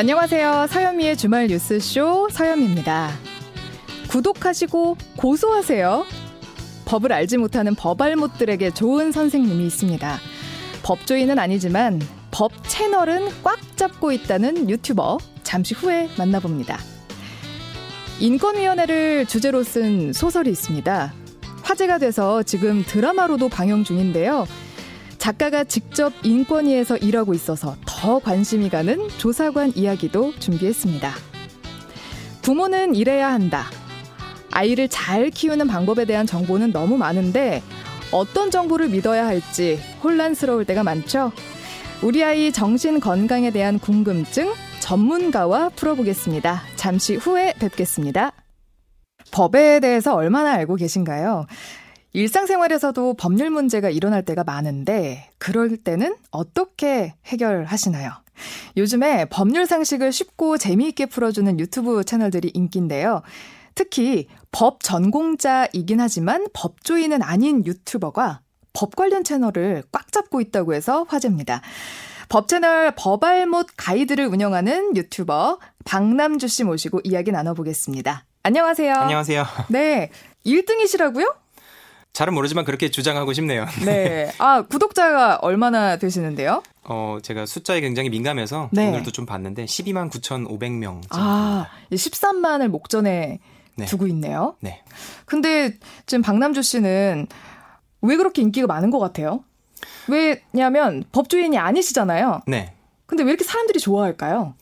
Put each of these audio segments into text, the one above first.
안녕하세요. 서현미의 주말 뉴스쇼 서현미입니다. 구독하시고 고소하세요. 법을 알지 못하는 법알못들에게 좋은 선생님이 있습니다. 법조인은 아니지만 법 채널은 꽉 잡고 있다는 유튜버 잠시 후에 만나봅니다. 인권위원회를 주제로 쓴 소설이 있습니다. 화제가 돼서 지금 드라마로도 방영 중인데요. 작가가 직접 인권위에서 일하고 있어서 더 관심이 가는 조사관 이야기도 준비했습니다. 부모는 일해야 한다. 아이를 잘 키우는 방법에 대한 정보는 너무 많은데 어떤 정보를 믿어야 할지 혼란스러울 때가 많죠. 우리 아이 정신 건강에 대한 궁금증 전문가와 풀어보겠습니다. 잠시 후에 뵙겠습니다. 법에 대해서 얼마나 알고 계신가요? 일상생활에서도 법률 문제가 일어날 때가 많은데 그럴 때는 어떻게 해결하시나요? 요즘에 법률 상식을 쉽고 재미있게 풀어주는 유튜브 채널들이 인기인데요. 특히 법 전공자이긴 하지만 법조인은 아닌 유튜버가 법 관련 채널을 꽉 잡고 있다고 해서 화제입니다. 법 채널 법알못 가이드를 운영하는 유튜버 박남주 씨 모시고 이야기 나눠보겠습니다. 안녕하세요. 안녕하세요. 네. 1등이시라고요? 잘은 모르지만 그렇게 주장하고 싶네요. 네. 아, 구독자가 얼마나 되시는데요? 어, 제가 숫자에 굉장히 민감해서 네. 오늘도 좀 봤는데 12만 9,500명. 아, 13만을 목전에 네. 두고 있네요. 네. 근데 지금 박남주 씨는 왜 그렇게 인기가 많은 것 같아요? 왜냐면 법조인이 아니시잖아요. 네. 근데 왜 이렇게 사람들이 좋아할까요?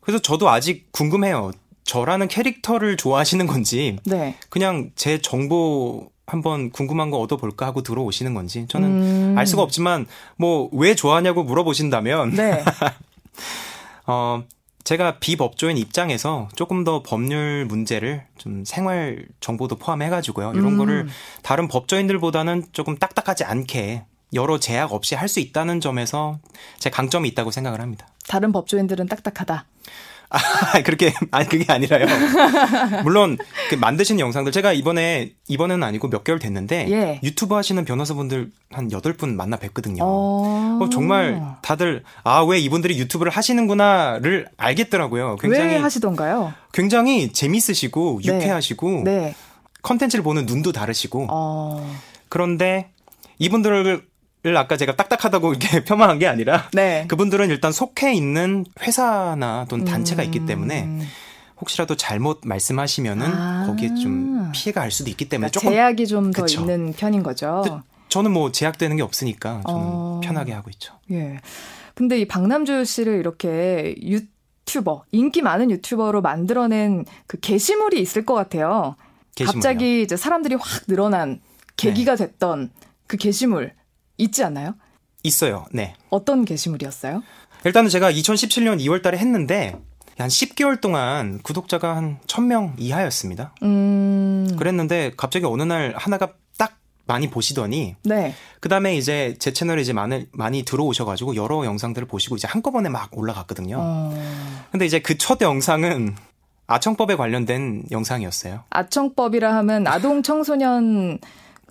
그래서 저도 아직 궁금해요. 저라는 캐릭터를 좋아하시는 건지, 네. 그냥 제 정보 한번 궁금한 거 얻어볼까 하고 들어오시는 건지 저는 음. 알 수가 없지만 뭐 왜 좋아하냐고 물어보신다면 네. 어 제가 비법조인 입장에서 조금 더 법률 문제를 좀 생활 정보도 포함해가지고요 이런 음. 거를 다른 법조인들보다는 조금 딱딱하지 않게 여러 제약 없이 할 수 있다는 점에서 제 강점이 있다고 생각을 합니다. 다른 법조인들은 딱딱하다. 아, 그렇게, 아니, 그게 아니라요. 물론, 그 만드신 영상들, 제가 이번에, 이번에는 아니고 몇 개월 됐는데, 예. 유튜브 하시는 변호사분들 한 8분 만나 뵀거든요. 어... 어, 정말 다들, 아, 왜 이분들이 유튜브를 하시는구나를 알겠더라고요. 굉장히. 왜 하시던가요? 굉장히 재밌으시고, 네. 유쾌하시고, 네. 컨텐츠를 보는 눈도 다르시고, 어... 그런데 이분들을 를 아까 제가 딱딱하다고 이렇게 폄하한 게 아니라 네. 그분들은 일단 속해 있는 회사나 또는 단체가 음. 있기 때문에 혹시라도 잘못 말씀하시면은 아. 거기에 좀 피해가 갈 수도 있기 때문에 그러니까 조금 제약이 좀 더 있는 편인 거죠. 저는 뭐 제약되는 게 없으니까 좀 어. 편하게 하고 있죠. 예. 근데 이 박남주 씨를 이렇게 유튜버 인기 많은 유튜버로 만들어낸 그 게시물이 있을 것 같아요. 게시물이요? 갑자기 이제 사람들이 확 늘어난 계기가 네. 됐던 그 게시물 있지 않나요? 있어요. 네. 어떤 게시물이었어요? 일단은 제가 2017년 2월 달에 했는데 한 10개월 동안 구독자가 한 1000명 이하였습니다. 음... 그랬는데 갑자기 어느 날 하나가 딱 많이 보시더니 네. 그다음에 이제 제 채널에 이제 많이 많이 들어오셔 가지고 여러 영상들을 보시고 이제 한꺼번에 막 올라갔거든요. 어... 근데 이제 그 첫 영상은 아청법에 관련된 영상이었어요. 아청법이라 하면 아동 청소년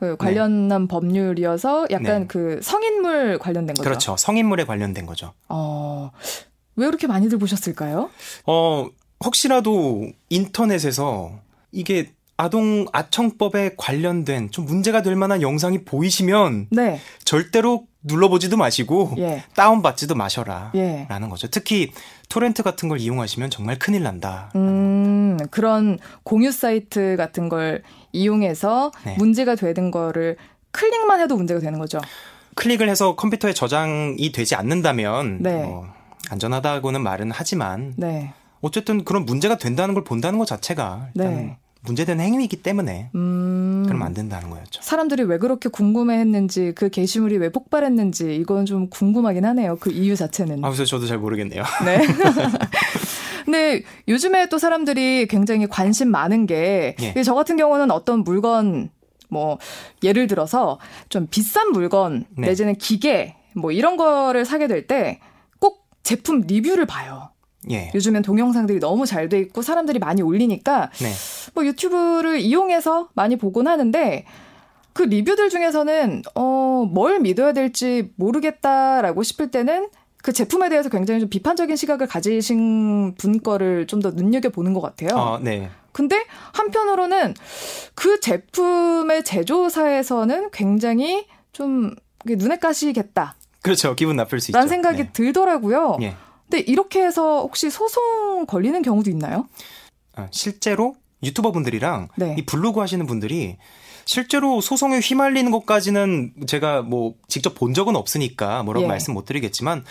그 네. 관련한 네. 법률이어서 약간 네. 그 성인물 관련된 거죠. 그렇죠. 성인물에 관련된 거죠. 어. 왜 그렇게 많이들 보셨을까요? 어, 혹시라도 인터넷에서 이게 아동 아청법에 관련된 좀 문제가 될 만한 영상이 보이시면 네. 절대로 눌러보지도 마시고 예. 다운받지도 마셔라 예. 라는 거죠. 특히 토렌트 같은 걸 이용하시면 정말 큰일 난다. 음, 그런 공유 사이트 같은 걸 이용해서 네. 문제가 되는 거를 클릭만 해도 문제가 되는 거죠. 클릭을 해서 컴퓨터에 저장이 되지 않는다면 네. 어, 안전하다고는 말은 하지만 네. 어쨌든 그런 문제가 된다는 걸 본다는 것 자체가 일단 네. 문제되는 행위이기 때문에 음. 그러면 안 된다는 거였죠. 사람들이 왜 그렇게 궁금해했는지 그 게시물이 왜 폭발했는지 이건 좀 궁금하긴 하네요. 그 이유 자체는. 아, 그래서 저도 잘 모르겠네요. 네. 근데 요즘에 또 사람들이 굉장히 관심 많은 게, 예. 저 같은 경우는 어떤 물건, 뭐, 예를 들어서 좀 비싼 물건, 네. 내지는 기계, 뭐 이런 거를 사게 될 때 꼭 제품 리뷰를 봐요. 예. 요즘엔 동영상들이 너무 잘 돼 있고 사람들이 많이 올리니까 네. 뭐 유튜브를 이용해서 많이 보곤 하는데 그 리뷰들 중에서는 어, 뭘 믿어야 될지 모르겠다라고 싶을 때는 그 제품에 대해서 굉장히 좀 비판적인 시각을 가지신 분 거를 좀 더 눈여겨 보는 것 같아요. 아, 네. 근데 한편으로는 그 제품의 제조사에서는 굉장히 좀 눈에 까시겠다. 그렇죠. 기분 나쁠 수 있죠. 라는 생각이 네. 들더라고요. 네. 근데 이렇게 해서 혹시 소송 걸리는 경우도 있나요? 아, 실제로 유튜버 분들이랑 네. 이 블로그 하시는 분들이 실제로 소송에 휘말리는 것까지는 제가 뭐 직접 본 적은 없으니까 뭐라고 예. 말씀 못 드리겠지만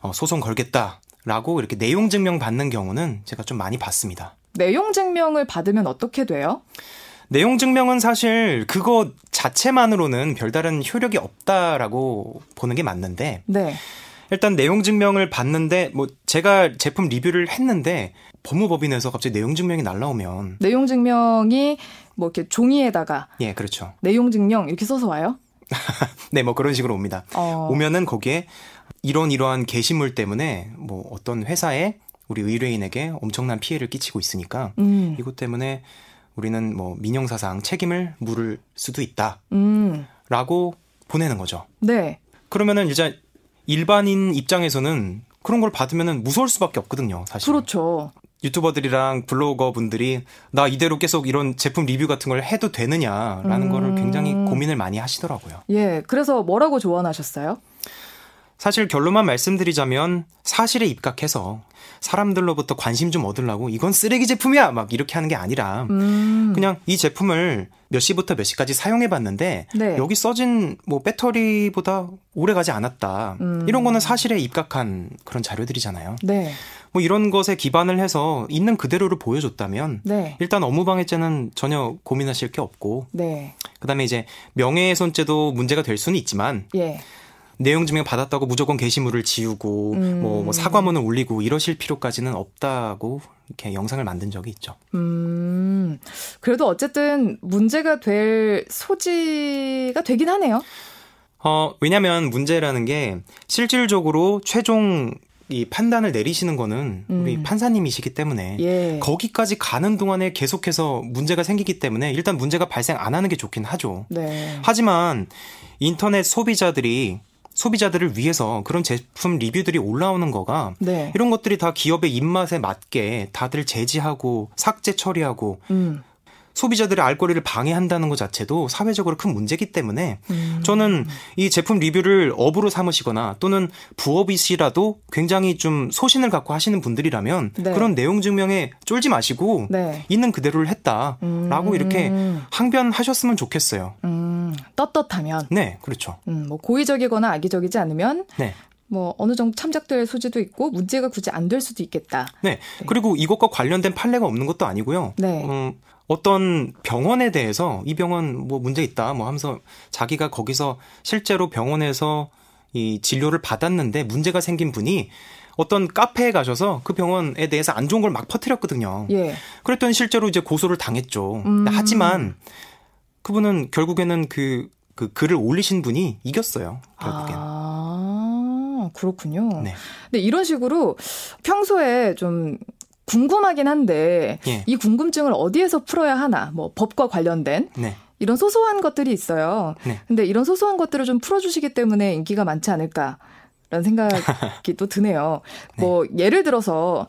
어, 소송 걸겠다라고 이렇게 내용 증명 받는 경우는 제가 좀 많이 봤습니다. 내용 증명을 받으면 어떻게 돼요? 내용 증명은 사실 그거 자체만으로는 별다른 효력이 없다라고 보는 게 맞는데 네. 일단 내용 증명을 받는데 뭐 제가 제품 리뷰를 했는데 법무법인에서 갑자기 내용 증명이 날라오면 내용 증명이 뭐 이렇게 종이에다가 예, 그렇죠. 내용 증명 이렇게 써서 와요? 네, 뭐 그런 식으로 옵니다. 어. 오면은 거기에 이런 이러한 게시물 때문에 뭐 어떤 회사에 우리 의뢰인에게 엄청난 피해를 끼치고 있으니까 음. 이것 때문에 우리는 뭐 민영사상 책임을 물을 수도 있다. 음. 라고 보내는 거죠. 네. 그러면은 이제 일반인 입장에서는 그런 걸 받으면은 무서울 수밖에 없거든요, 사실. 그렇죠. 유튜버들이랑 블로거 분들이 나 이대로 계속 이런 제품 리뷰 같은 걸 해도 되느냐라는 음. 거를 굉장히 고민을 많이 하시더라고요. 예. 그래서 뭐라고 조언하셨어요? 사실 결론만 말씀드리자면 사실에 입각해서 사람들로부터 관심 좀 얻으려고 이건 쓰레기 제품이야 막 이렇게 하는 게 아니라 음. 그냥 이 제품을 몇 시부터 몇 시까지 사용해 봤는데 네. 여기 써진 뭐 배터리보다 오래 가지 않았다. 음. 이런 거는 사실에 입각한 그런 자료들이잖아요. 네. 뭐 이런 것에 기반을 해서 있는 그대로를 보여줬다면 네. 일단 업무방해죄는 전혀 고민하실 게 없고 네. 그다음에 이제 명예훼손죄도 문제가 될 수는 있지만 예. 내용 증명 받았다고 무조건 게시물을 지우고 음. 뭐, 뭐 사과문을 올리고 이러실 필요까지는 없다고 이렇게 영상을 만든 적이 있죠. 음. 그래도 어쨌든 문제가 될 소지가 되긴 하네요. 어, 왜냐면 문제라는 게 실질적으로 최종 이 판단을 내리시는 거는 우리 음. 판사님이시기 때문에 예. 거기까지 가는 동안에 계속해서 문제가 생기기 때문에 일단 문제가 발생 안 하는 게 좋긴 하죠. 네. 하지만 인터넷 소비자들이 소비자들을 위해서 그런 제품 리뷰들이 올라오는 거가 네. 이런 것들이 다 기업의 입맛에 맞게 다들 제지하고 삭제 처리하고 음. 소비자들의 알 거리를 방해한다는 것 자체도 사회적으로 큰 문제기 때문에 음. 저는 이 제품 리뷰를 업으로 삼으시거나 또는 부업이시라도 굉장히 좀 소신을 갖고 하시는 분들이라면 네. 그런 내용 증명에 쫄지 마시고 네. 있는 그대로를 했다라고 음. 이렇게 항변하셨으면 좋겠어요. 음. 떳떳하면. 네, 그렇죠. 음, 뭐 고의적이거나 악의적이지 않으면 네. 뭐 어느 정도 참작될 소지도 있고 문제가 굳이 안 될 수도 있겠다. 네. 네. 그리고 이것과 관련된 판례가 없는 것도 아니고요. 네. 음, 어떤 병원에 대해서 이 병원 뭐 문제 있다 뭐 하면서 자기가 거기서 실제로 병원에서 이 진료를 받았는데 문제가 생긴 분이 어떤 카페에 가셔서 그 병원에 대해서 안 좋은 걸 막 퍼뜨렸거든요. 예. 그랬더니 실제로 이제 고소를 당했죠. 음. 하지만 그분은 결국에는 그, 그 글을 올리신 분이 이겼어요. 결국엔. 아, 그렇군요. 네. 근데 이런 식으로 평소에 좀 궁금하긴 한데 예. 이 궁금증을 어디에서 풀어야 하나? 뭐 법과 관련된 네. 이런 소소한 것들이 있어요. 네. 근데 이런 소소한 것들을 좀 풀어주시기 때문에 인기가 많지 않을까? 라는 생각이 또 드네요. 네. 뭐 예를 들어서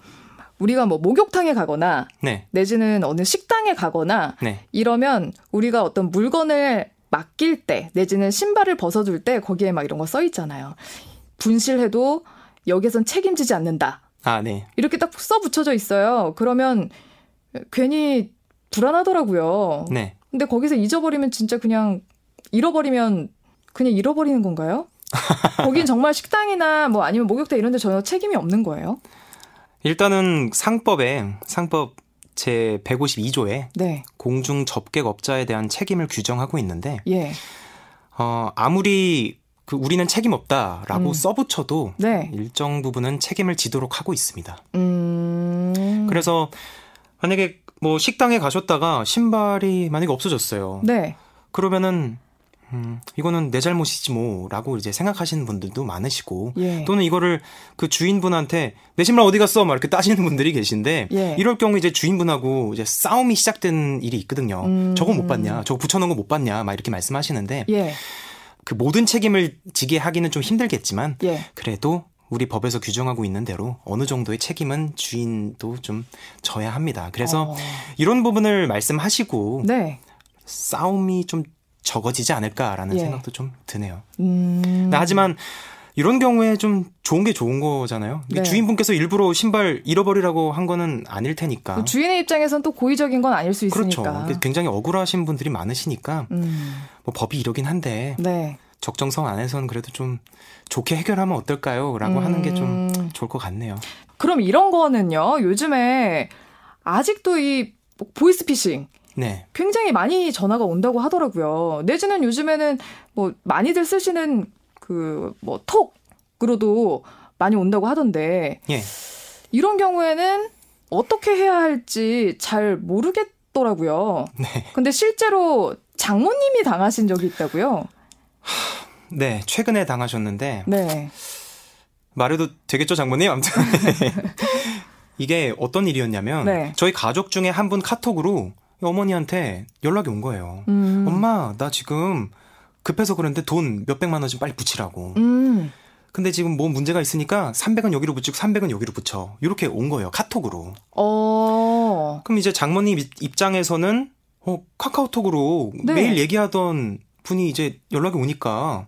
우리가 뭐 목욕탕에 가거나 네. 내지는 어느 식당에 가거나 네. 이러면 우리가 어떤 물건을 맡길 때 내지는 신발을 벗어둘 때 거기에 막 이런 거 써 있잖아요. 분실해도 여기선 책임지지 않는다. 아, 네. 이렇게 딱 써 붙여져 있어요. 그러면 괜히 불안하더라고요. 네. 근데 거기서 잊어버리면 진짜 그냥 잃어버리면 그냥 잃어버리는 건가요? 거긴 정말 식당이나 뭐 아니면 목욕탕 이런 데 전혀 책임이 없는 거예요? 일단은 상법에 상법 제 152조에 네. 공중 접객업자에 대한 책임을 규정하고 있는데 예. 어, 아무리 그 우리는 책임 없다라고 음. 써붙여도 네. 일정 부분은 책임을 지도록 하고 있습니다. 음. 그래서 만약에 뭐 식당에 가셨다가 신발이 만약에 없어졌어요. 네. 그러면은 음, 이거는 내 잘못이지 뭐라고 이제 생각하시는 분들도 많으시고 예. 또는 이거를 그 주인분한테 내 신발 어디 갔어? 막 이렇게 따지는 분들이 계신데 예. 이럴 경우 이제 주인분하고 이제 싸움이 시작된 일이 있거든요. 음. 저거 못 봤냐? 저거 붙여놓은 거 못 봤냐? 막 이렇게 말씀하시는데 예. 그 모든 책임을 지게 하기는 좀 힘들겠지만 예. 그래도 우리 법에서 규정하고 있는 대로 어느 정도의 책임은 주인도 좀 져야 합니다. 그래서 어. 이런 부분을 말씀하시고 네. 싸움이 좀 적어지지 않을까라는 예. 생각도 좀 드네요. 음. 하지만 이런 경우에 좀 좋은 게 좋은 거잖아요. 네. 주인분께서 일부러 신발 잃어버리라고 한 거는 아닐 테니까. 주인의 입장에선 또 고의적인 건 아닐 수 있으니까. 그렇죠. 굉장히 억울하신 분들이 많으시니까 음. 뭐 법이 이러긴 한데 네. 적정성 안에서는 그래도 좀 좋게 해결하면 어떨까요? 라고 음. 하는 게 좀 좋을 것 같네요. 그럼 이런 거는요. 요즘에 아직도 이 보이스피싱 네. 굉장히 많이 전화가 온다고 하더라고요. 내지는 요즘에는 뭐 많이들 쓰시는 그 뭐 톡으로도 많이 온다고 하던데 예. 이런 경우에는 어떻게 해야 할지 잘 모르겠더라고요. 네. 근데 실제로 장모님이 당하신 적이 있다고요? 네, 최근에 당하셨는데. 네. 말해도 되겠죠, 장모님? 아무튼. 이게 어떤 일이었냐면, 네. 저희 가족 중에 한 분 카톡으로 어머니한테 연락이 온 거예요. 음. 엄마, 나 지금 급해서 그런데 돈 몇백만 원 좀 빨리 붙이라고. 음. 근데 지금 뭐 문제가 있으니까 300원 여기로 붙이고 300원 여기로 붙여. 이렇게 온 거예요. 카톡으로. 어. 그럼 이제 장모님 입장에서는 어, 카카오톡으로 네. 매일 얘기하던 분이 이제 연락이 오니까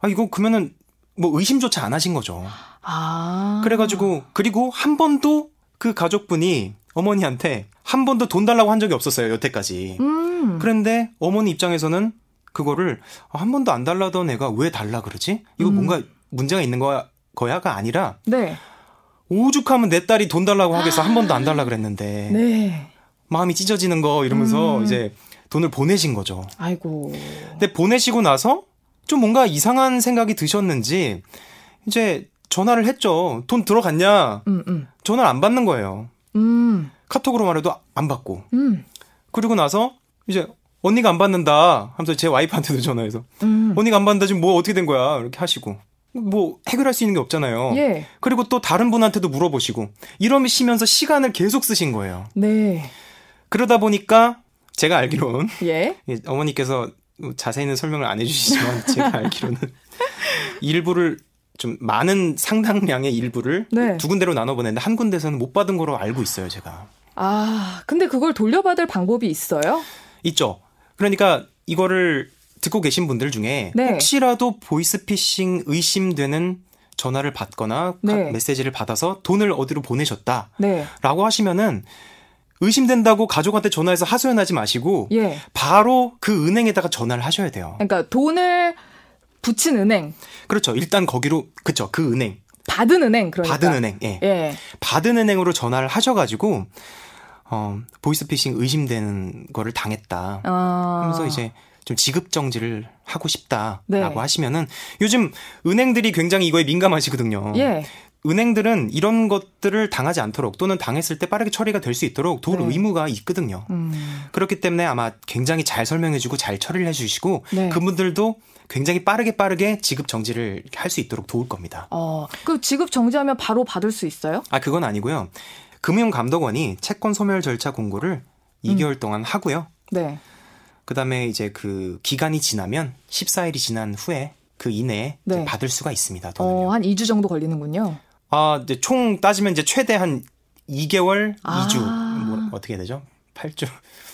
아 이거 그러면은 뭐 의심조차 안 하신 거죠. 아. 그래가지고 그리고 한 번도 그 가족분이 어머니한테 한 번도 돈 달라고 한 적이 없었어요 여태까지. 음. 그런데 어머니 입장에서는 그거를 아, 한 번도 안 달라던 애가 왜 달라 그러지? 이거 음. 뭔가 문제가 있는 거야, 거야가 아니라 네. 오죽하면 내 딸이 돈 달라고 하겠어 한 번도 안 달라 그랬는데 네. 마음이 찢어지는 거 이러면서 음. 이제 돈을 보내신 거죠. 아이고. 근데 보내시고 나서 좀 뭔가 이상한 생각이 드셨는지 이제 전화를 했죠. 돈 들어갔냐? 음, 음. 전화를 안 받는 거예요. 음. 카톡으로 말해도 안 받고. 음. 그리고 나서 이제 언니가 안 받는다 하면서 제 와이프한테도 전화해서 음. 언니가 안 받는다 지금 뭐 어떻게 된 거야 이렇게 하시고 뭐 해결할 수 있는 게 없잖아요. 예. 그리고 또 다른 분한테도 물어보시고 이러시면서 시간을 계속 쓰신 거예요. 네. 그러다 보니까 제가 알기로는 예? 어머니께서 자세히는 설명을 안 해주시지만 제가 알기로는 일부를 좀 많은 상당량의 일부를 네. 두 군데로 나눠 보냈는데 한 군데서는 못 받은 거로 알고 있어요, 제가. 아, 근데 그걸 돌려받을 방법이 있어요? 있죠. 그러니까 이거를 듣고 계신 분들 중에 네. 혹시라도 보이스피싱 의심되는 전화를 받거나 네. 메시지를 받아서 돈을 어디로 보내셨다라고 네. 하시면은 의심된다고 가족한테 전화해서 하소연하지 마시고 예. 바로 그 은행에다가 전화를 하셔야 돼요. 그러니까 돈을 붙인 은행. 그렇죠. 일단 거기로 그렇죠. 그 은행. 받은 은행 그러니까. 받은 은행. 예. 예. 받은 은행으로 전화를 하셔 가지고 어, 보이스피싱 의심되는 거를 당했다. 아. 하면서 이제 좀 지급 정지를 하고 싶다라고 네. 하시면은 요즘 은행들이 굉장히 이거에 민감하시거든요. 예. 은행들은 이런 것들을 당하지 않도록 또는 당했을 때 빠르게 처리가 될 수 있도록 도울 네. 의무가 있거든요. 음. 그렇기 때문에 아마 굉장히 잘 설명해주고 잘 처리를 해주시고 네. 그분들도 굉장히 빠르게 빠르게 지급 정지를 할 수 있도록 도울 겁니다. 어, 그 지급 정지하면 바로 받을 수 있어요? 아 그건 아니고요. 금융감독원이 채권 소멸 절차 공고를 음. 2개월 동안 하고요. 네. 그다음에 이제 그 기간이 지나면 14일이 지난 후에 그 이내에 네. 받을 수가 있습니다. 돈을요. 어, 한 2주 정도 걸리는군요. 아, 이제 총 따지면 이제 최대 한 2개월, 아. 2주 뭐 어떻게 되죠? 8주.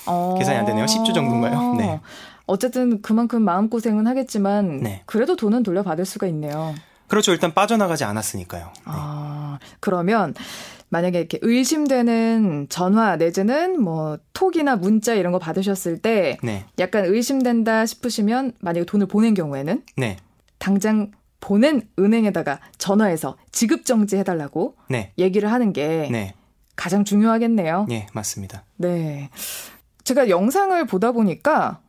어. 계산이 안 되네요. 10주 정도인가요? 네. 어쨌든 그만큼 마음고생은 하겠지만 네. 그래도 돈은 돌려받을 수가 있네요. 그렇죠. 일단 빠져나가지 않았으니까요. 네. 아, 그러면 만약에 이렇게 의심되는 전화 내지는 뭐 톡이나 문자 이런 거 받으셨을 때 네. 약간 의심된다 싶으시면 만약에 돈을 보낸 경우에는 네. 당장 보낸 은행에다가 전화해서 지급 정지 해 달라고 네. 얘기를 하는 게 네. 가장 중요하겠네요. 네, 맞습니다. 네. 제가 영상을 보다 보니까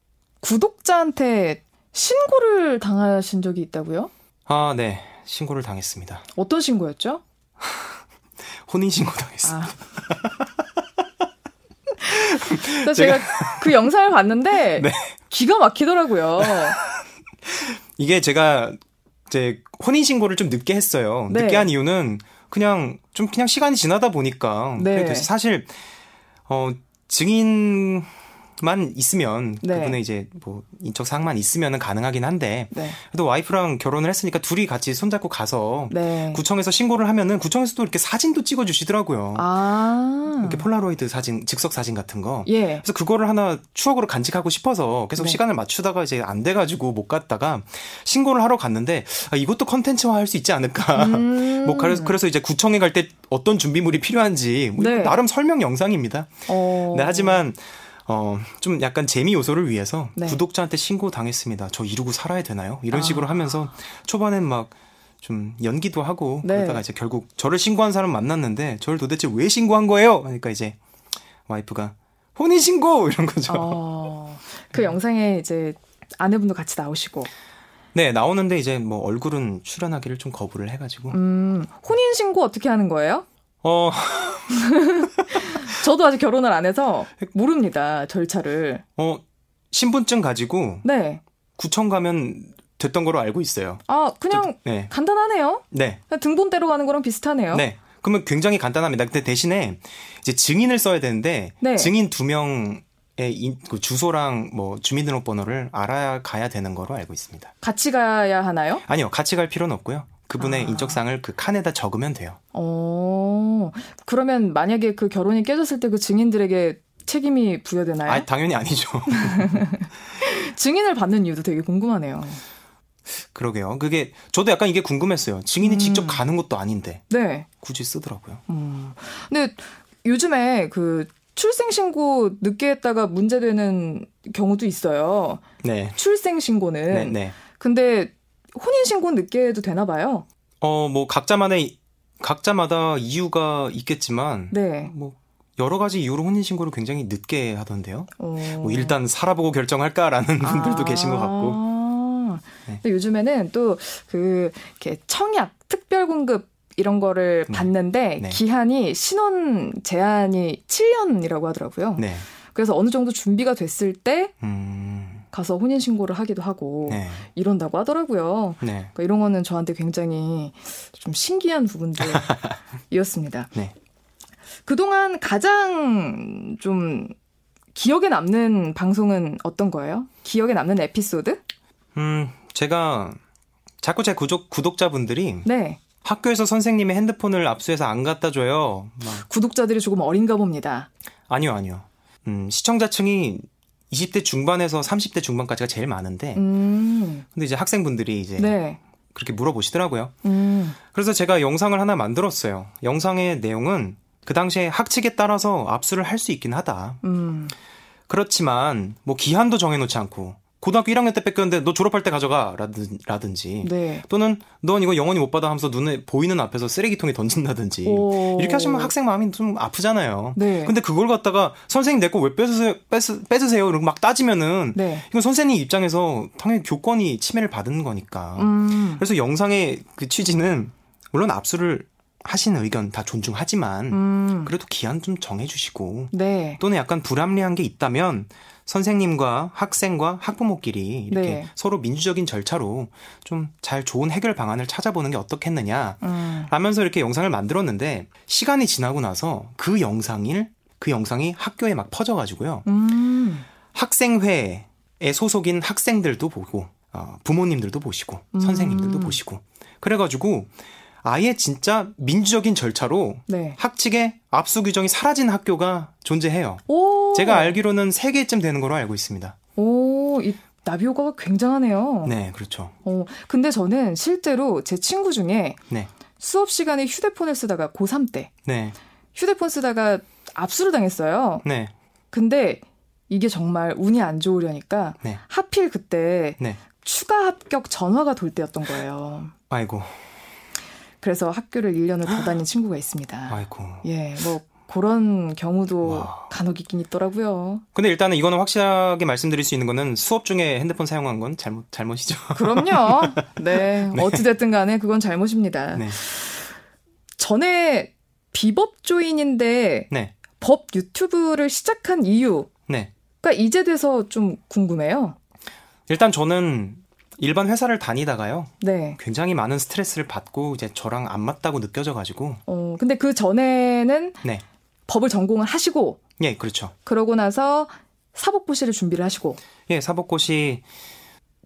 구독자한테 신고를 당하신 적이 있다고요? 아, 네. 신고를 당했습니다. 어떤 신고였죠? 혼인신고 당했습니다. 아. 그래서 제가, 그 영상을 봤는데 네. 기가 막히더라고요. 이게 제가 이제 혼인 신고를 좀 늦게 했어요. 네. 늦게 한 이유는 그냥 좀 그냥 시간이 지나다 보니까 네. 사실 어 증인 만 있으면 네. 그분의 이제 뭐 인적 사항만 있으면은 가능하긴 한데 네. 그래도 와이프랑 결혼을 했으니까 둘이 같이 손잡고 가서 네. 구청에서 신고를 하면은 구청에서도 이렇게 사진도 찍어 주시더라고요. 아. 이렇게 폴라로이드 사진, 즉석 사진 같은 거. 예. 그래서 그거를 하나 추억으로 간직하고 싶어서 계속 네. 시간을 맞추다가 이제 안 돼 가지고 못 갔다가 신고를 하러 갔는데 아, 이것도 컨텐츠화 할 수 있지 않을까. 음. 뭐 그래서 그래서 이제 구청에 갈 때 어떤 준비물이 필요한지 뭐 네. 나름 설명 영상입니다. 어. 네, 하지만 어, 좀 약간 재미 요소를 위해서 네. 구독자한테 신고 당했습니다. 저 이러고 살아야 되나요? 이런 아. 식으로 하면서 초반엔 막 좀 연기도 하고 네. 그러다가 이제 결국 저를 신고한 사람 만났는데 저를 도대체 왜 신고한 거예요? 그러니까 이제 와이프가 혼인 신고 이런 거죠. 어, 그 영상에 이제 아내분도 같이 나오시고. 네, 나오는데 이제 뭐 얼굴은 출연하기를 좀 거부를 해가지고. 음, 혼인 신고 어떻게 하는 거예요? 어. 저도 아직 결혼을 안 해서 모릅니다 절차를. 어 신분증 가지고 네 구청 가면 됐던 거로 알고 있어요. 아 그냥 네. 간단하네요. 네. 등본대로 가는 거랑 비슷하네요. 네. 그러면 굉장히 간단합니다. 근데 대신에 이제 증인을 써야 되는데 네. 증인 두 명의 그 주소랑 뭐 주민등록번호를 알아야 가야 되는 거로 알고 있습니다. 같이 가야 하나요? 아니요, 같이 갈 필요는 없고요. 그분의 아. 인적사항을 그 칸에다 적으면 돼요. 어, 그러면 만약에 그 결혼이 깨졌을 때 그 증인들에게 책임이 부여되나요? 아, 당연히 아니죠. 증인을 받는 이유도 되게 궁금하네요. 그러게요. 그게 저도 약간 이게 궁금했어요. 증인이 음. 직접 가는 것도 아닌데. 네. 굳이 쓰더라고요. 음. 근데 요즘에 그 출생신고 늦게 했다가 문제되는 경우도 있어요. 네. 출생신고는. 네, 네. 근데 혼인신고는 늦게 해도 되나 봐요. 어, 뭐, 각자만의, 각자마다 이유가 있겠지만, 네. 뭐, 여러 가지 이유로 혼인신고를 굉장히 늦게 하던데요. 어... 뭐 일단 살아보고 결정할까라는 아... 분들도 계신 것 같고. 네. 근데 요즘에는 또 그, 이렇게 청약, 특별 공급 이런 거를 네. 받는데 네. 기한이 신혼 제한이 7년이라고 하더라고요. 네. 그래서 어느 정도 준비가 됐을 때 음... 가서 혼인 신고를 하기도 하고 네. 이런다고 하더라고요. 네. 그러니까 이런 거는 저한테 굉장히 좀 신기한 부분들이었습니다. 네. 그동안 가장 좀 기억에 남는 방송은 어떤 거예요? 기억에 남는 에피소드? 음, 제가 자꾸 제 구독, 구독자분들이 네. 학교에서 선생님의 핸드폰을 압수해서 안 갖다 줘요. 막. 구독자들이 조금 어린가 봅니다. 아니요, 아니요. 음, 시청자층이 20대 중반에서 30대 중반까지가 제일 많은데, 음. 근데 이제 학생분들이 이제 네. 그렇게 물어보시더라고요. 음. 그래서 제가 영상을 하나 만들었어요. 영상의 내용은 그 당시에 학칙에 따라서 압수를 할 수 있긴 하다. 음. 그렇지만 뭐 기한도 정해놓지 않고 고등학교 1학년 때 뺏겼는데 너 졸업할 때 가져가 라든지 네. 또는 넌 이거 영원히 못 받아 하면서 눈에 보이는 앞에서 쓰레기통에 던진다든지 오. 이렇게 하시면 학생 마음이 좀 아프잖아요. 네. 근데 그걸 갖다가 선생님 내 거 왜 뺏으세요? 뺏으, 세요 이러고 막 따지면은 네. 이건 선생님 입장에서 당연히 교권이 침해를 받은 거니까. 음. 그래서 영상의 그 취지는 물론 압수를 하시는 의견 다 존중하지만 음. 그래도 기한 좀 정해주시고 네. 또는 약간 불합리한 게 있다면 선생님과 학생과 학부모끼리 이렇게 네. 서로 민주적인 절차로 좀 잘 좋은 해결 방안을 찾아보는 게 어떻겠느냐 음. 라면서 이렇게 영상을 만들었는데 시간이 지나고 나서 그 영상일 그 영상이 학교에 막 퍼져가지고요 음. 학생회에 소속인 학생들도 보고 어, 부모님들도 보시고 음. 선생님들도 보시고 그래가지고 아예 진짜 민주적인 절차로 네. 학칙의 압수 규정이 사라진 학교가 존재해요. 오. 제가 알기로는 세 개쯤 되는 걸로 알고 있습니다. 오, 이 나비 효과가 굉장하네요. 네, 그렇죠. 어, 근데 저는 실제로 제 친구 중에 네. 수업 시간에 휴대폰을 쓰다가 고3 때 네. 휴대폰 쓰다가 압수를 당했어요. 네. 근데 이게 정말 운이 안 좋으려니까 네. 하필 그때 네. 추가 합격 전화가 돌 때였던 거예요. 아이고. 그래서 학교를 1년을 더 다닌 친구가 있습니다. 아이고. 예, 뭐 그런 경우도 와. 간혹 있긴 있더라고요. 근데 일단은 이거는 확실하게 말씀드릴 수 있는 거는 수업 중에 핸드폰 사용한 건 잘못 잘못이죠. 그럼요. 네. 네. 어찌 됐든 간에 그건 잘못입니다. 네. 전에 비법 조인인데 네. 법 유튜브를 시작한 이유. 네. 그러니까 이제 돼서 좀 궁금해요. 일단 저는 일반 회사를 다니다가요. 네. 굉장히 많은 스트레스를 받고 이제 저랑 안 맞다고 느껴져 가지고. 어, 근데 그 전에는 네. 법을 전공을 하시고 예, 그렇죠. 그러고 나서 사법고시를 준비를 하시고. 예, 사법고시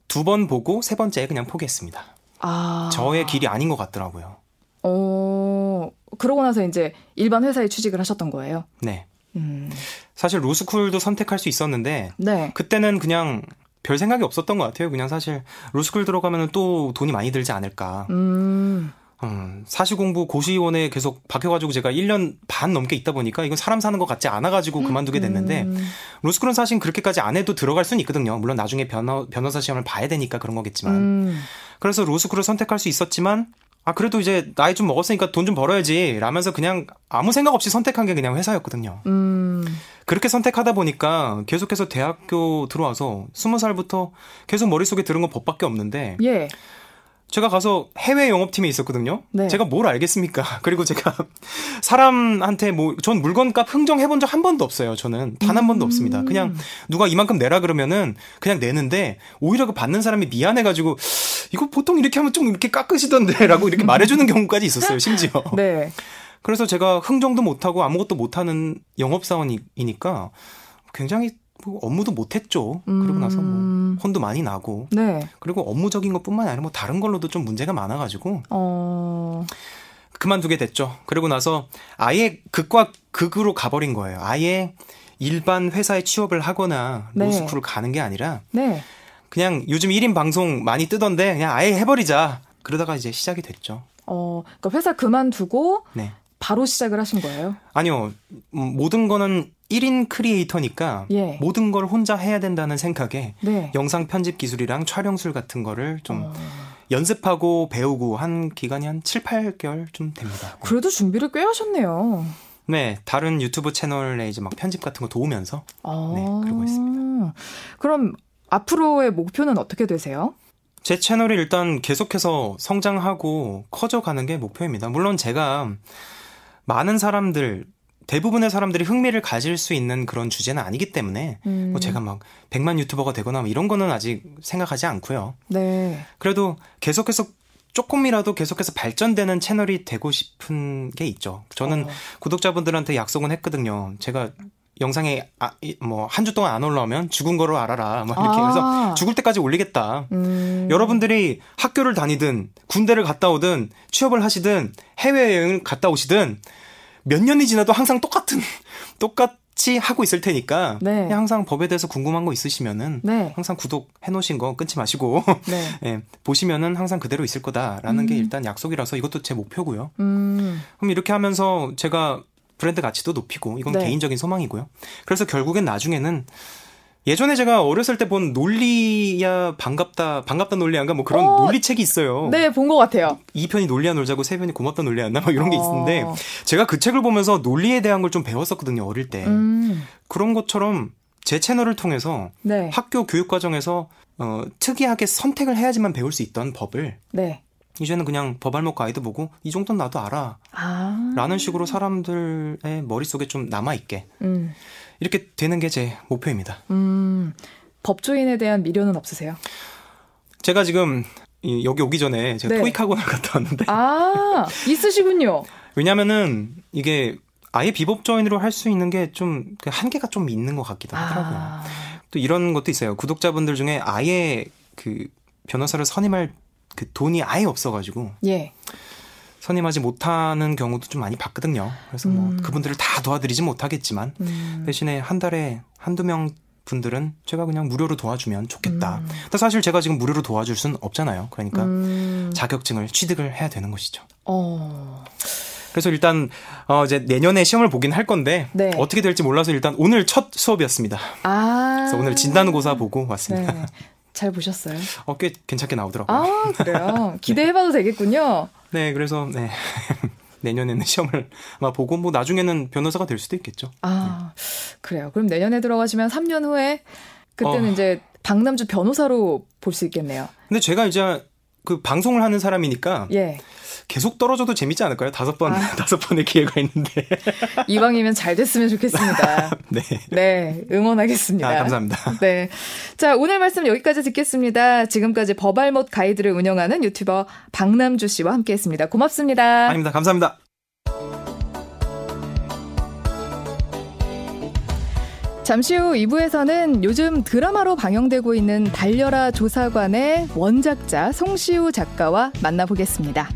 두 번 보고 세 번째 그냥 포기했습니다. 아. 저의 길이 아닌 것 같더라고요. 어, 그러고 나서 이제 일반 회사에 취직을 하셨던 거예요? 네. 음. 사실 로스쿨도 선택할 수 있었는데 네. 그때는 그냥 별 생각이 없었던 것 같아요. 그냥 사실 로스쿨 들어가면 또 돈이 많이 들지 않을까. 음. 음, 사시 공부 고시원에 계속 박혀가지고 제가 1년 반 넘게 있다 보니까 이건 사람 사는 것 같지 않아가지고 음. 그만두게 됐는데 음. 로스쿨은 사실 그렇게까지 안 해도 들어갈 수는 있거든요. 물론 나중에 변호, 변호사 시험을 봐야 되니까 그런 거겠지만. 음. 그래서 로스쿨을 선택할 수 있었지만 아 그래도 이제 나이 좀 먹었으니까 돈 좀 벌어야지 라면서 그냥 아무 생각 없이 선택한 게 그냥 회사였거든요. 음. 그렇게 선택하다 보니까 계속해서 대학교 들어와서 스무 살부터 계속 머릿속에 들은 건 법밖에 없는데 예. 제가 가서 해외 영업팀에 있었거든요. 네. 제가 뭘 알겠습니까? 그리고 제가 사람한테 뭐 전 물건값 흥정해 본 적 한 번도 없어요. 저는 단 한 번도 없습니다. 음. 그냥 누가 이만큼 내라 그러면은 그냥 내는데 오히려 그 받는 사람이 미안해 가지고 이거 보통 이렇게 하면 좀 이렇게 깎으시던데라고 이렇게 말해 주는 경우까지 있었어요. 심지어. 네. 그래서 제가 흥정도 못 하고 아무것도 못 하는 영업 사원이니까 굉장히 뭐 업무도 못했죠. 음. 그러고 나서 뭐 혼도 많이 나고. 네. 그리고 업무적인 것뿐만 아니라 뭐 다른 걸로도 좀 문제가 많아가지고. 어. 그만두게 됐죠. 그리고 나서 아예 극과 극으로 가버린 거예요. 아예 일반 회사에 취업을 하거나 네. 로스쿨을 가는 게 아니라 네. 그냥 요즘 1인 방송 많이 뜨던데 그냥 아예 해버리자. 그러다가 이제 시작이 됐죠. 어, 그러니까 회사 그만두고 네. 바로 시작을 하신 거예요? 아니요. 음, 모든 거는 1인 크리에이터니까 예. 모든 걸 혼자 해야 된다는 생각에 네. 영상 편집 기술이랑 촬영술 같은 거를 좀 어. 연습하고 배우고 한 기간이 한 7, 8개월 좀 됩니다. 그래도 준비를 꽤 하셨네요. 네, 다른 유튜브 채널에 이제 막 편집 같은 거 도우면서 아. 네, 그러고 있습니다. 그럼 앞으로의 목표는 어떻게 되세요? 제 채널이 일단 계속해서 성장하고 커져가는 게 목표입니다. 물론 제가 많은 사람들 대부분의 사람들이 흥미를 가질 수 있는 그런 주제는 아니기 때문에 음. 뭐 제가 막 100만 유튜버가 되거나 뭐 이런 거는 아직 생각하지 않고요. 네. 그래도 계속해서 조금이라도 계속해서 발전되는 채널이 되고 싶은 게 있죠. 저는 어. 구독자분들한테 약속은 했거든요. 제가 영상에 아, 뭐한 주 동안 안 올라오면 죽은 거로 알아라. 뭐 이렇게 아. 해서 죽을 때까지 올리겠다. 음. 여러분들이 학교를 다니든 군대를 갔다 오든 취업을 하시든 해외여행을 갔다 오시든 몇 년이 지나도 항상 똑같은 똑같이 하고 있을 테니까 네. 항상 법에 대해서 궁금한 거 있으시면은 네. 항상 구독해 놓으신 거 끊지 마시고 네. 네, 보시면은 항상 그대로 있을 거다라는 음. 게 일단 약속이라서 이것도 제 목표고요. 음. 그럼 이렇게 하면서 제가 브랜드 가치도 높이고 이건 네. 개인적인 소망이고요. 그래서 결국엔 나중에는 예전에 제가 어렸을 때 본 논리야 반갑다 반갑다 논리야인가 뭐 그런 어, 논리책이 있어요. 네, 본 것 같아요. 2편이 논리야 놀자고 3편이 고맙다 놀리야였나 뭐 이런 게 어. 있는데 제가 그 책을 보면서 논리에 대한 걸 좀 배웠었거든요 어릴 때. 음. 그런 것처럼 제 채널을 통해서 네. 학교 교육 과정에서 어, 특이하게 선택을 해야지만 배울 수 있던 법을 네. 이제는 그냥 법알목 가이드 보고 이 정도는 나도 알아. 아. 라는 식으로 사람들의 머릿속에 좀 남아 있게. 음. 이렇게 되는 게 제 목표입니다. 음, 법조인에 대한 미련은 없으세요? 제가 지금 여기 오기 전에 제가 네. 토익 학원을 갔다 왔는데. 아, 있으시군요. 왜냐면은 이게 아예 비법조인으로 할 수 있는 게좀그 한계가 좀 있는 것 같기도 하더라고요. 아. 또 이런 것도 있어요. 구독자분들 중에 아예 그 변호사를 선임할 그 돈이 아예 없어가지고. 예. 선임하지 못하는 경우도 좀 많이 봤거든요. 그래서 뭐 음. 그분들을 다 도와드리지 못하겠지만 음. 대신에 한 달에 한두 명 분들은 제가 그냥 무료로 도와주면 좋겠다. 음. 근데 사실 제가 지금 무료로 도와줄 수는 없잖아요. 그러니까 음. 자격증을 취득을 해야 되는 것이죠. 어. 그래서 일단 어 이제 내년에 시험을 보긴 할 건데 네. 어떻게 될지 몰라서 일단 오늘 첫 수업이었습니다. 아. 그래서 오늘 진단고사 보고 왔습니다. 네. 잘 보셨어요? 어, 꽤 괜찮게 나오더라고요. 아, 그래요? 기대해봐도 되겠군요. 네, 그래서, 네. 내년에는 시험을 아마 보고, 뭐, 나중에는 변호사가 될 수도 있겠죠. 아, 네. 그래요. 그럼 내년에 들어가시면 3년 후에, 그때는 어. 이제 박남주 변호사로 볼 수 있겠네요. 근데 제가 이제 그 방송을 하는 사람이니까. 예. 계속 떨어져도 재밌지 않을까요? 다섯 번, 아. 다섯 번의 기회가 있는데. 이왕이면 잘 됐으면 좋겠습니다. 네. 네, 응원하겠습니다. 아, 감사합니다. 네. 자, 오늘 말씀 여기까지 듣겠습니다. 지금까지 버발못 가이드를 운영하는 유튜버 박남주 씨와 함께 했습니다. 고맙습니다. 아닙니다. 감사합니다. 잠시 후 2부에서는 요즘 드라마로 방영되고 있는 달려라 조사관의 원작자 송시우 작가와 만나보겠습니다.